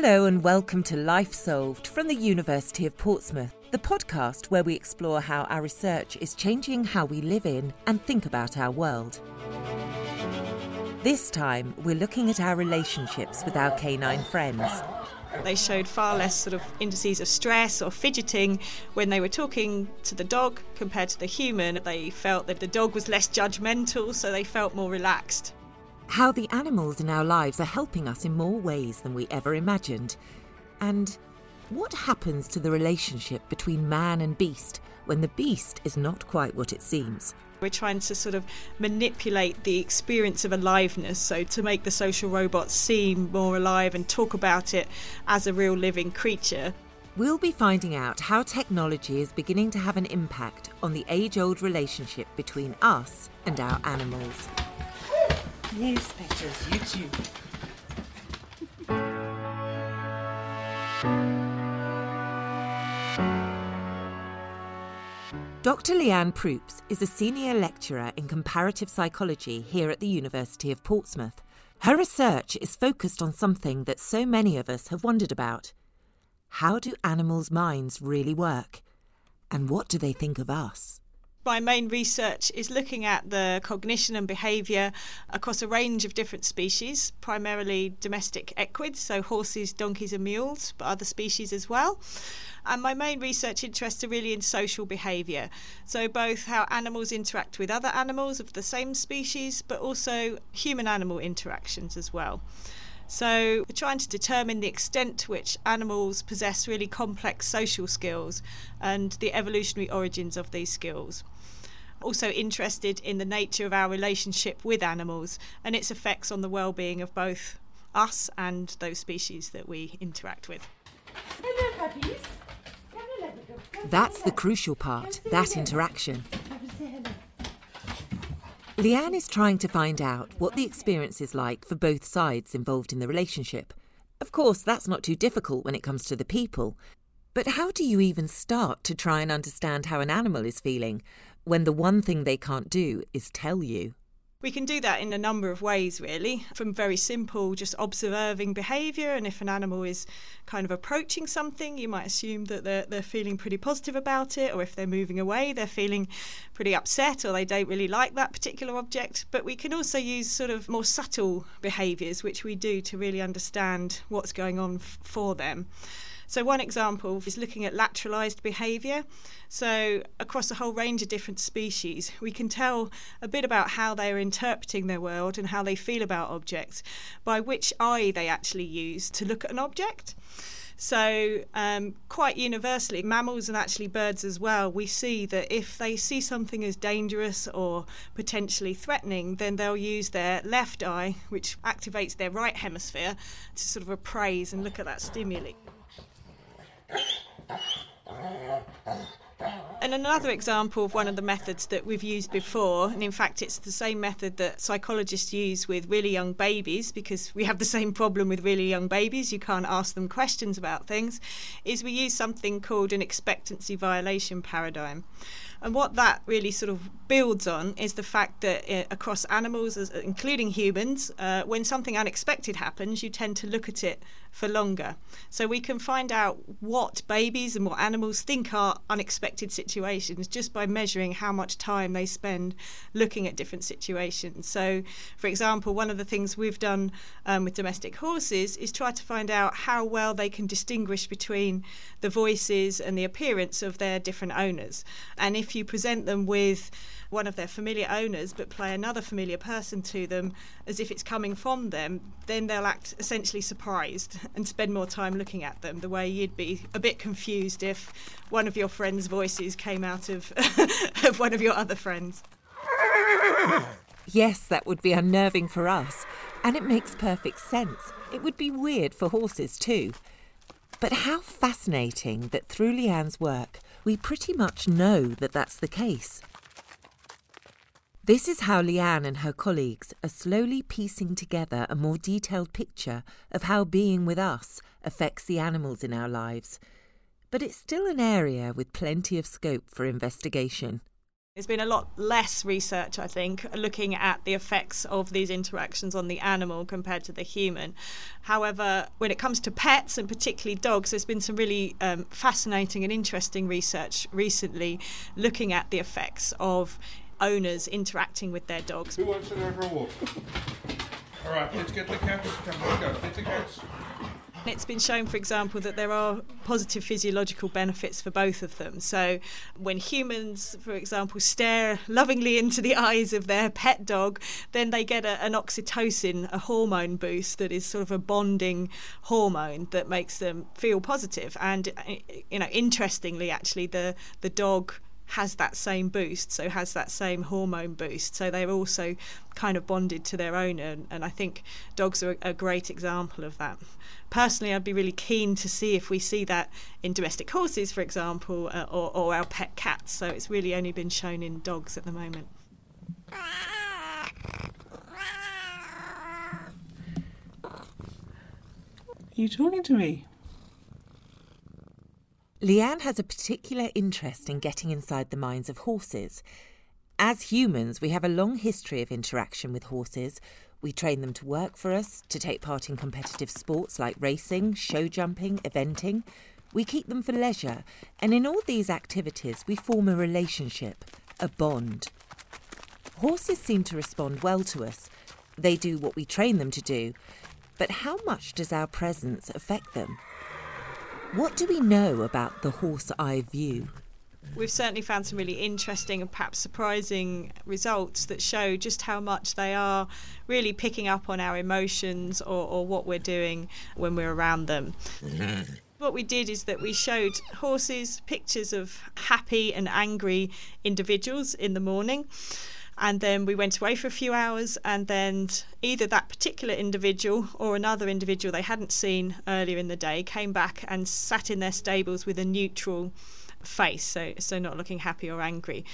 Hello and welcome to Life Solved from the University of Portsmouth, the podcast where we explore how our research is changing how we live in and think about our world. This time, we're looking at our relationships with our canine friends. They showed far less sort of indices of stress or fidgeting when they were talking to the dog compared to the human. They felt that the dog was less judgmental, so they felt more relaxed. How the animals in our lives are helping us in more ways than we ever imagined. And what happens to the relationship between man and beast when the beast is not quite what it seems? We're trying to sort of manipulate the experience of aliveness, so to make the social robots seem more alive and talk about it as a real living creature. We'll be finding out how technology is beginning to have an impact on the age old relationship between us and our animals. Newspapers, YouTube. Dr. Leanne Proops is a senior lecturer in comparative psychology here at the University of Portsmouth. Her research is focused on something that so many of us have wondered about. How do animals' minds really work? And what do they think of us? My main research is looking at the cognition and behaviour across a range of different species, primarily domestic equids, so horses, donkeys, and mules, but other species as well. And my main research interests are really in social behaviour, so both how animals interact with other animals of the same species, but also human animal interactions as well. So, we're trying to determine the extent to which animals possess really complex social skills and the evolutionary origins of these skills. Also, interested in the nature of our relationship with animals and its effects on the well being of both us and those species that we interact with. Hello, puppies. That's the crucial part, that interaction. Leanne is trying to find out what the experience is like for both sides involved in the relationship. Of course, that's not too difficult when it comes to the people. But how do you even start to try and understand how an animal is feeling when the one thing they can't do is tell you? We can do that in a number of ways, really, from very simple, just observing behaviour. And if an animal is kind of approaching something, you might assume that they're, they're feeling pretty positive about it. Or if they're moving away, they're feeling pretty upset or they don't really like that particular object. But we can also use sort of more subtle behaviours, which we do to really understand what's going on f- for them. So, one example is looking at lateralized behavior. So, across a whole range of different species, we can tell a bit about how they are interpreting their world and how they feel about objects by which eye they actually use to look at an object. So, um, quite universally, mammals and actually birds as well, we see that if they see something as dangerous or potentially threatening, then they'll use their left eye, which activates their right hemisphere, to sort of appraise and look at that stimuli. あっ。And another example of one of the methods that we've used before, and in fact, it's the same method that psychologists use with really young babies because we have the same problem with really young babies. You can't ask them questions about things, is we use something called an expectancy violation paradigm. And what that really sort of builds on is the fact that uh, across animals, including humans, uh, when something unexpected happens, you tend to look at it for longer. So we can find out what babies and what animals think are unexpected situations just by measuring how much time they spend looking at different situations. So, for example, one of the things we've done um, with domestic horses is try to find out how well they can distinguish between the voices and the appearance of their different owners. And if you present them with one of their familiar owners but play another familiar person to them as if it's coming from them, then they'll act essentially surprised and spend more time looking at them the way you'd be a bit confused if one of your friends' voices came out of, of one of your other friends. Yes, that would be unnerving for us, and it makes perfect sense. It would be weird for horses too. But how fascinating that through Leanne's work, we pretty much know that that's the case. This is how Leanne and her colleagues are slowly piecing together a more detailed picture of how being with us affects the animals in our lives. But it's still an area with plenty of scope for investigation. There's been a lot less research, I think, looking at the effects of these interactions on the animal compared to the human. However, when it comes to pets and particularly dogs, there's been some really um, fascinating and interesting research recently looking at the effects of owners interacting with their dogs. Who wants to go for a walk? All right, let's get the cats. Come, let's go. Get the cats. It's been shown, for example, that there are positive physiological benefits for both of them. So, when humans, for example, stare lovingly into the eyes of their pet dog, then they get a, an oxytocin, a hormone boost that is sort of a bonding hormone that makes them feel positive. And, you know, interestingly, actually, the, the dog has that same boost, so has that same hormone boost. So they're also kind of bonded to their owner, and I think dogs are a great example of that. Personally, I'd be really keen to see if we see that in domestic horses, for example, uh, or, or our pet cats. So it's really only been shown in dogs at the moment. Are you talking to me? Leanne has a particular interest in getting inside the minds of horses. As humans, we have a long history of interaction with horses. We train them to work for us, to take part in competitive sports like racing, show jumping, eventing. We keep them for leisure, and in all these activities, we form a relationship, a bond. Horses seem to respond well to us. They do what we train them to do. But how much does our presence affect them? What do we know about the horse eye view? We've certainly found some really interesting and perhaps surprising results that show just how much they are really picking up on our emotions or, or what we're doing when we're around them. what we did is that we showed horses pictures of happy and angry individuals in the morning and then we went away for a few hours and then either that particular individual or another individual they hadn't seen earlier in the day came back and sat in their stables with a neutral face so so not looking happy or angry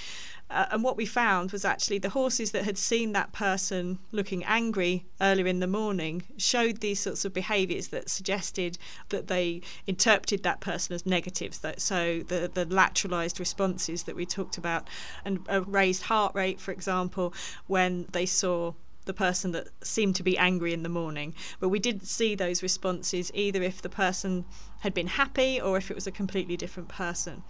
uh, and what we found was actually the horses that had seen that person looking angry earlier in the morning showed these sorts of behaviours that suggested that they interpreted that person as negatives. That so the the lateralized responses that we talked about, and a raised heart rate, for example, when they saw the person that seemed to be angry in the morning. But we didn't see those responses either if the person had been happy or if it was a completely different person.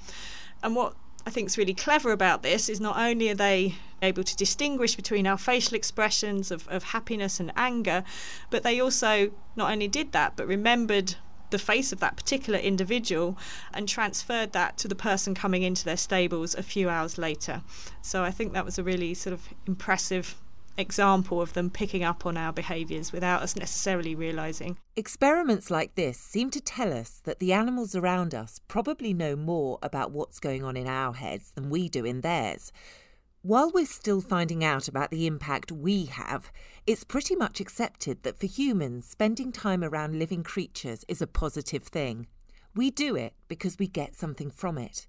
And what I think is really clever about this is not only are they able to distinguish between our facial expressions of, of happiness and anger, but they also not only did that, but remembered the face of that particular individual and transferred that to the person coming into their stables a few hours later. So I think that was a really sort of impressive example of them picking up on our behaviours without us necessarily realising. Experiments like this seem to tell us that the animals around us probably know more about what's going on in our heads than we do in theirs. While we're still finding out about the impact we have, it's pretty much accepted that for humans, spending time around living creatures is a positive thing. We do it because we get something from it.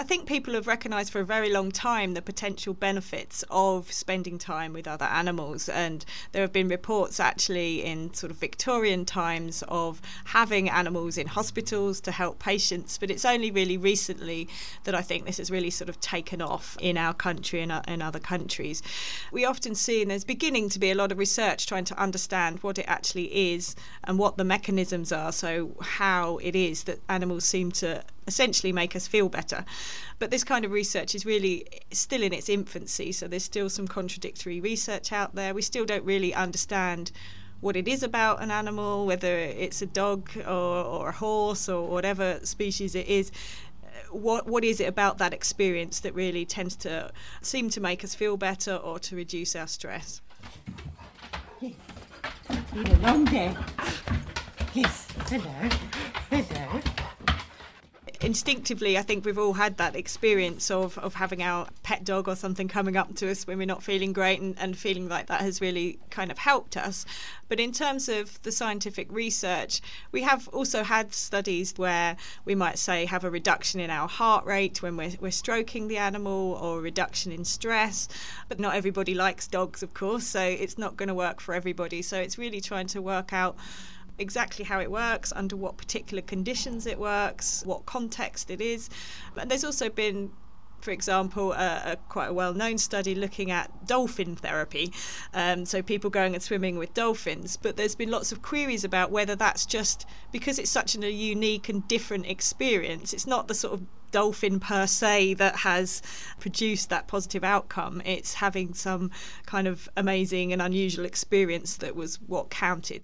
I think people have recognised for a very long time the potential benefits of spending time with other animals, and there have been reports actually in sort of Victorian times of having animals in hospitals to help patients. But it's only really recently that I think this has really sort of taken off in our country and uh, in other countries. We often see, and there's beginning to be a lot of research trying to understand what it actually is and what the mechanisms are. So how it is that animals seem to essentially make us feel better. But this kind of research is really still in its infancy, so there's still some contradictory research out there. We still don't really understand what it is about an animal, whether it's a dog or, or a horse or whatever species it is. What what is it about that experience that really tends to seem to make us feel better or to reduce our stress? Yes. Been a long day. Yes. Hello. Hello instinctively, I think we've all had that experience of, of having our pet dog or something coming up to us when we're not feeling great and, and feeling like that has really kind of helped us. But in terms of the scientific research, we have also had studies where we might say have a reduction in our heart rate when we're, we're stroking the animal or a reduction in stress. But not everybody likes dogs, of course, so it's not going to work for everybody. So it's really trying to work out exactly how it works, under what particular conditions it works, what context it is. But there's also been for example, a, a quite a well-known study looking at dolphin therapy, um, so people going and swimming with dolphins. But there's been lots of queries about whether that's just because it's such a unique and different experience. It's not the sort of dolphin per se that has produced that positive outcome. It's having some kind of amazing and unusual experience that was what counted.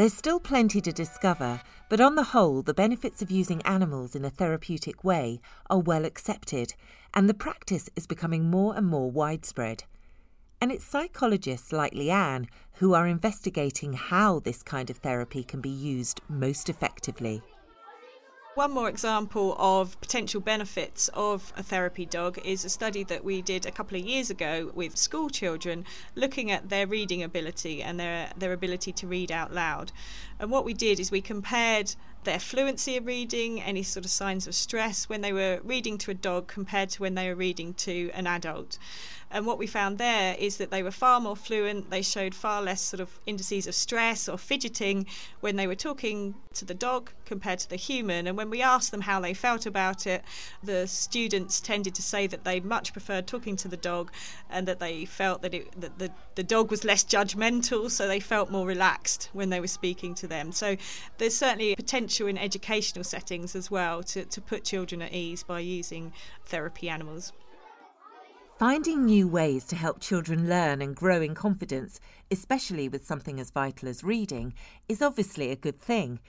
There's still plenty to discover, but on the whole, the benefits of using animals in a therapeutic way are well accepted, and the practice is becoming more and more widespread. And it's psychologists like Leanne who are investigating how this kind of therapy can be used most effectively. One more example of potential benefits of a therapy dog is a study that we did a couple of years ago with school children looking at their reading ability and their, their ability to read out loud. And what we did is we compared their fluency of reading, any sort of signs of stress when they were reading to a dog compared to when they were reading to an adult. And what we found there is that they were far more fluent, they showed far less sort of indices of stress or fidgeting when they were talking to the dog compared to the human. And when we asked them how they felt about it, the students tended to say that they much preferred talking to the dog and that they felt that, it, that the, the dog was less judgmental, so they felt more relaxed when they were speaking to them. So there's certainly potential in educational settings as well to, to put children at ease by using therapy animals. Finding new ways to help children learn and grow in confidence, especially with something as vital as reading, is obviously a good thing.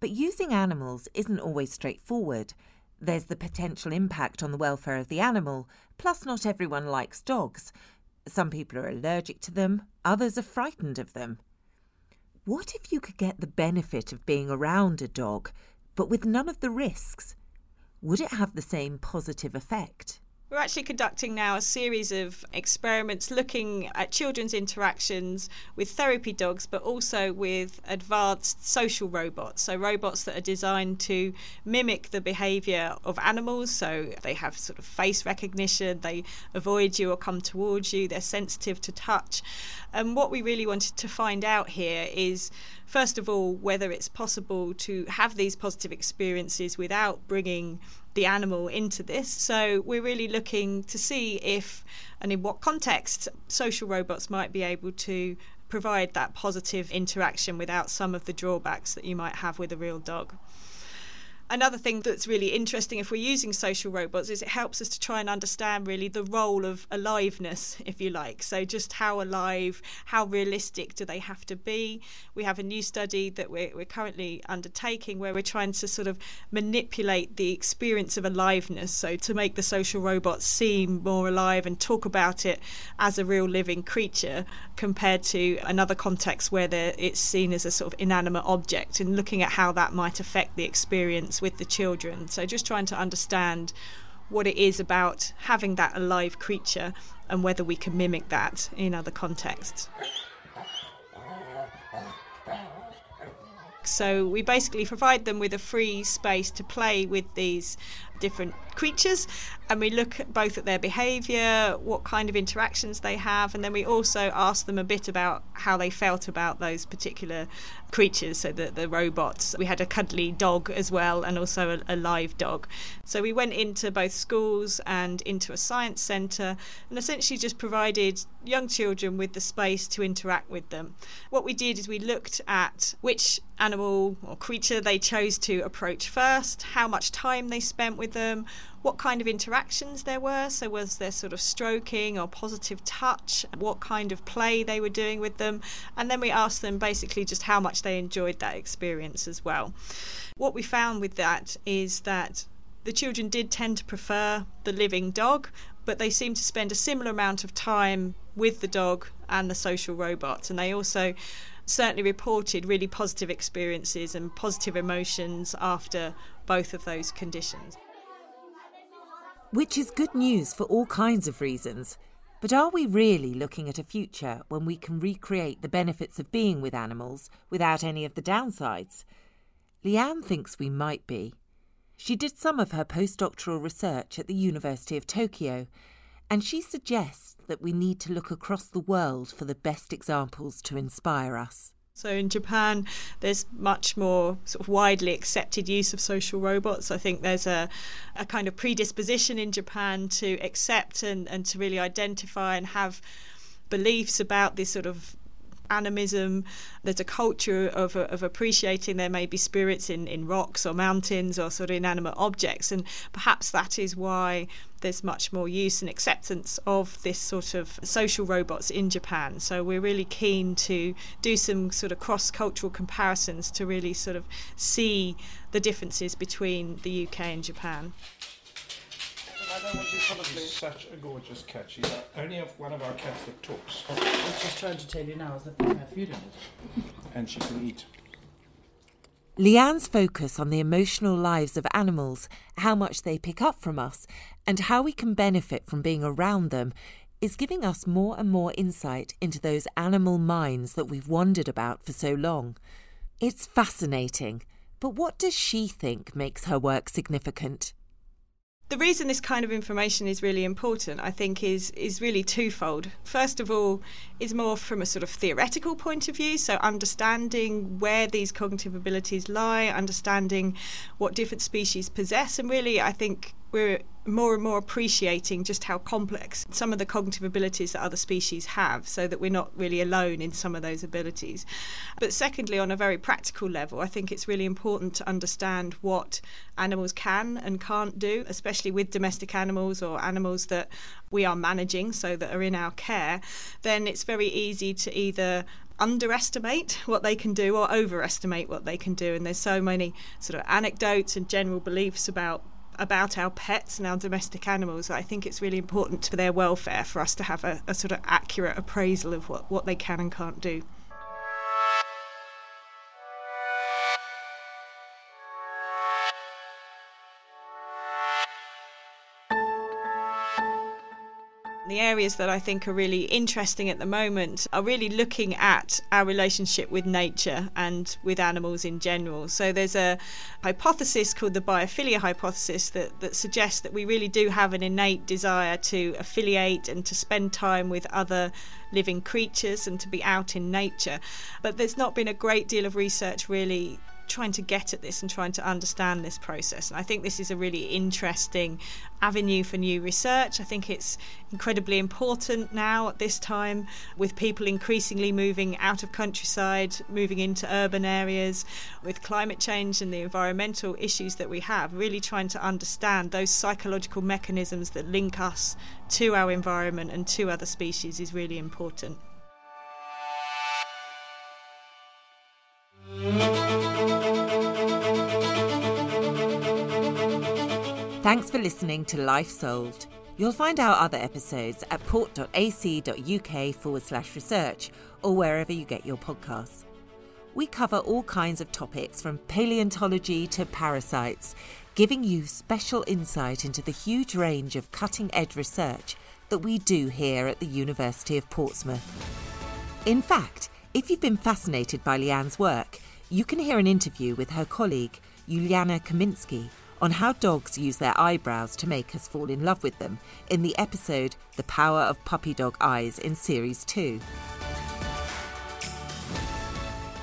But using animals isn't always straightforward. There's the potential impact on the welfare of the animal, plus, not everyone likes dogs. Some people are allergic to them, others are frightened of them. What if you could get the benefit of being around a dog, but with none of the risks? Would it have the same positive effect? We're actually conducting now a series of experiments looking at children's interactions with therapy dogs, but also with advanced social robots. So, robots that are designed to mimic the behavior of animals. So, they have sort of face recognition, they avoid you or come towards you, they're sensitive to touch. And what we really wanted to find out here is first of all, whether it's possible to have these positive experiences without bringing the animal into this. So we're really looking to see if and in what context social robots might be able to provide that positive interaction without some of the drawbacks that you might have with a real dog. Another thing that's really interesting if we're using social robots is it helps us to try and understand really the role of aliveness, if you like. So, just how alive, how realistic do they have to be? We have a new study that we're, we're currently undertaking where we're trying to sort of manipulate the experience of aliveness. So, to make the social robots seem more alive and talk about it as a real living creature compared to another context where it's seen as a sort of inanimate object and looking at how that might affect the experience with the children. So just trying to understand what it is about having that alive creature and whether we can mimic that in other contexts. So we basically provide them with a free space to play with these different creatures and we look at both at their behavior what kind of interactions they have and then we also ask them a bit about how they felt about those particular creatures so the, the robots. We had a cuddly dog as well and also a, a live dog. So we went into both schools and into a science centre and essentially just provided young children with the space to interact with them. What we did is we looked at which animal or creature they chose to approach first how much time they spent with them what kind of interactions there were. So, was there sort of stroking or positive touch? What kind of play they were doing with them? And then we asked them basically just how much they enjoyed that experience as well. What we found with that is that the children did tend to prefer the living dog, but they seemed to spend a similar amount of time with the dog and the social robots. And they also certainly reported really positive experiences and positive emotions after both of those conditions. Which is good news for all kinds of reasons. But are we really looking at a future when we can recreate the benefits of being with animals without any of the downsides? Leanne thinks we might be. She did some of her postdoctoral research at the University of Tokyo, and she suggests that we need to look across the world for the best examples to inspire us. So in Japan, there's much more sort of widely accepted use of social robots. I think there's a, a kind of predisposition in Japan to accept and, and to really identify and have beliefs about this sort of animism. There's a culture of, of appreciating there may be spirits in, in rocks or mountains or sort of inanimate objects, and perhaps that is why there's much more use and acceptance of this sort of social robots in Japan. So we're really keen to do some sort of cross cultural comparisons to really sort of see the differences between the UK and Japan. I don't want such a gorgeous cat. She's only of one of our cats that talks. I was just trying to tell you now is that we have food in it. And she can eat. Leanne's focus on the emotional lives of animals, how much they pick up from us, and how we can benefit from being around them is giving us more and more insight into those animal minds that we've wondered about for so long. It's fascinating, but what does she think makes her work significant? The reason this kind of information is really important, I think, is is really twofold. First of all, is more from a sort of theoretical point of view, so understanding where these cognitive abilities lie, understanding what different species possess, and really, I think we're more and more appreciating just how complex some of the cognitive abilities that other species have, so that we're not really alone in some of those abilities. But secondly, on a very practical level, I think it's really important to understand what animals can and can't do, especially with domestic animals or animals that we are managing, so that are in our care. Then it's very easy to either underestimate what they can do or overestimate what they can do. And there's so many sort of anecdotes and general beliefs about about our pets and our domestic animals, I think it's really important for their welfare for us to have a, a sort of accurate appraisal of what, what they can and can't do. The areas that I think are really interesting at the moment are really looking at our relationship with nature and with animals in general. So there's a hypothesis called the biophilia hypothesis that, that suggests that we really do have an innate desire to affiliate and to spend time with other living creatures and to be out in nature. But there's not been a great deal of research really trying to get at this and trying to understand this process. And I think this is a really interesting avenue for new research. I think it's incredibly important now at this time with people increasingly moving out of countryside, moving into urban areas, with climate change and the environmental issues that we have, really trying to understand those psychological mechanisms that link us to our environment and to other species is really important. Thanks for listening to Life Solved. You'll find our other episodes at port.ac.uk forward slash research or wherever you get your podcasts. We cover all kinds of topics from paleontology to parasites, giving you special insight into the huge range of cutting edge research that we do here at the University of Portsmouth. In fact, if you've been fascinated by Leanne's work, you can hear an interview with her colleague, Juliane Kaminski, on how dogs use their eyebrows to make us fall in love with them in the episode The Power of Puppy Dog Eyes in Series 2.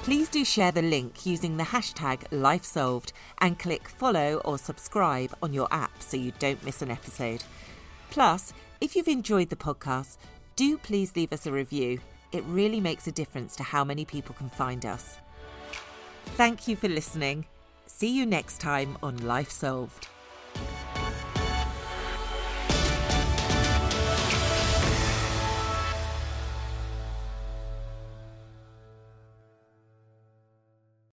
Please do share the link using the hashtag LifeSolved and click follow or subscribe on your app so you don't miss an episode. Plus, if you've enjoyed the podcast, do please leave us a review. It really makes a difference to how many people can find us. Thank you for listening. See you next time on Life Solved.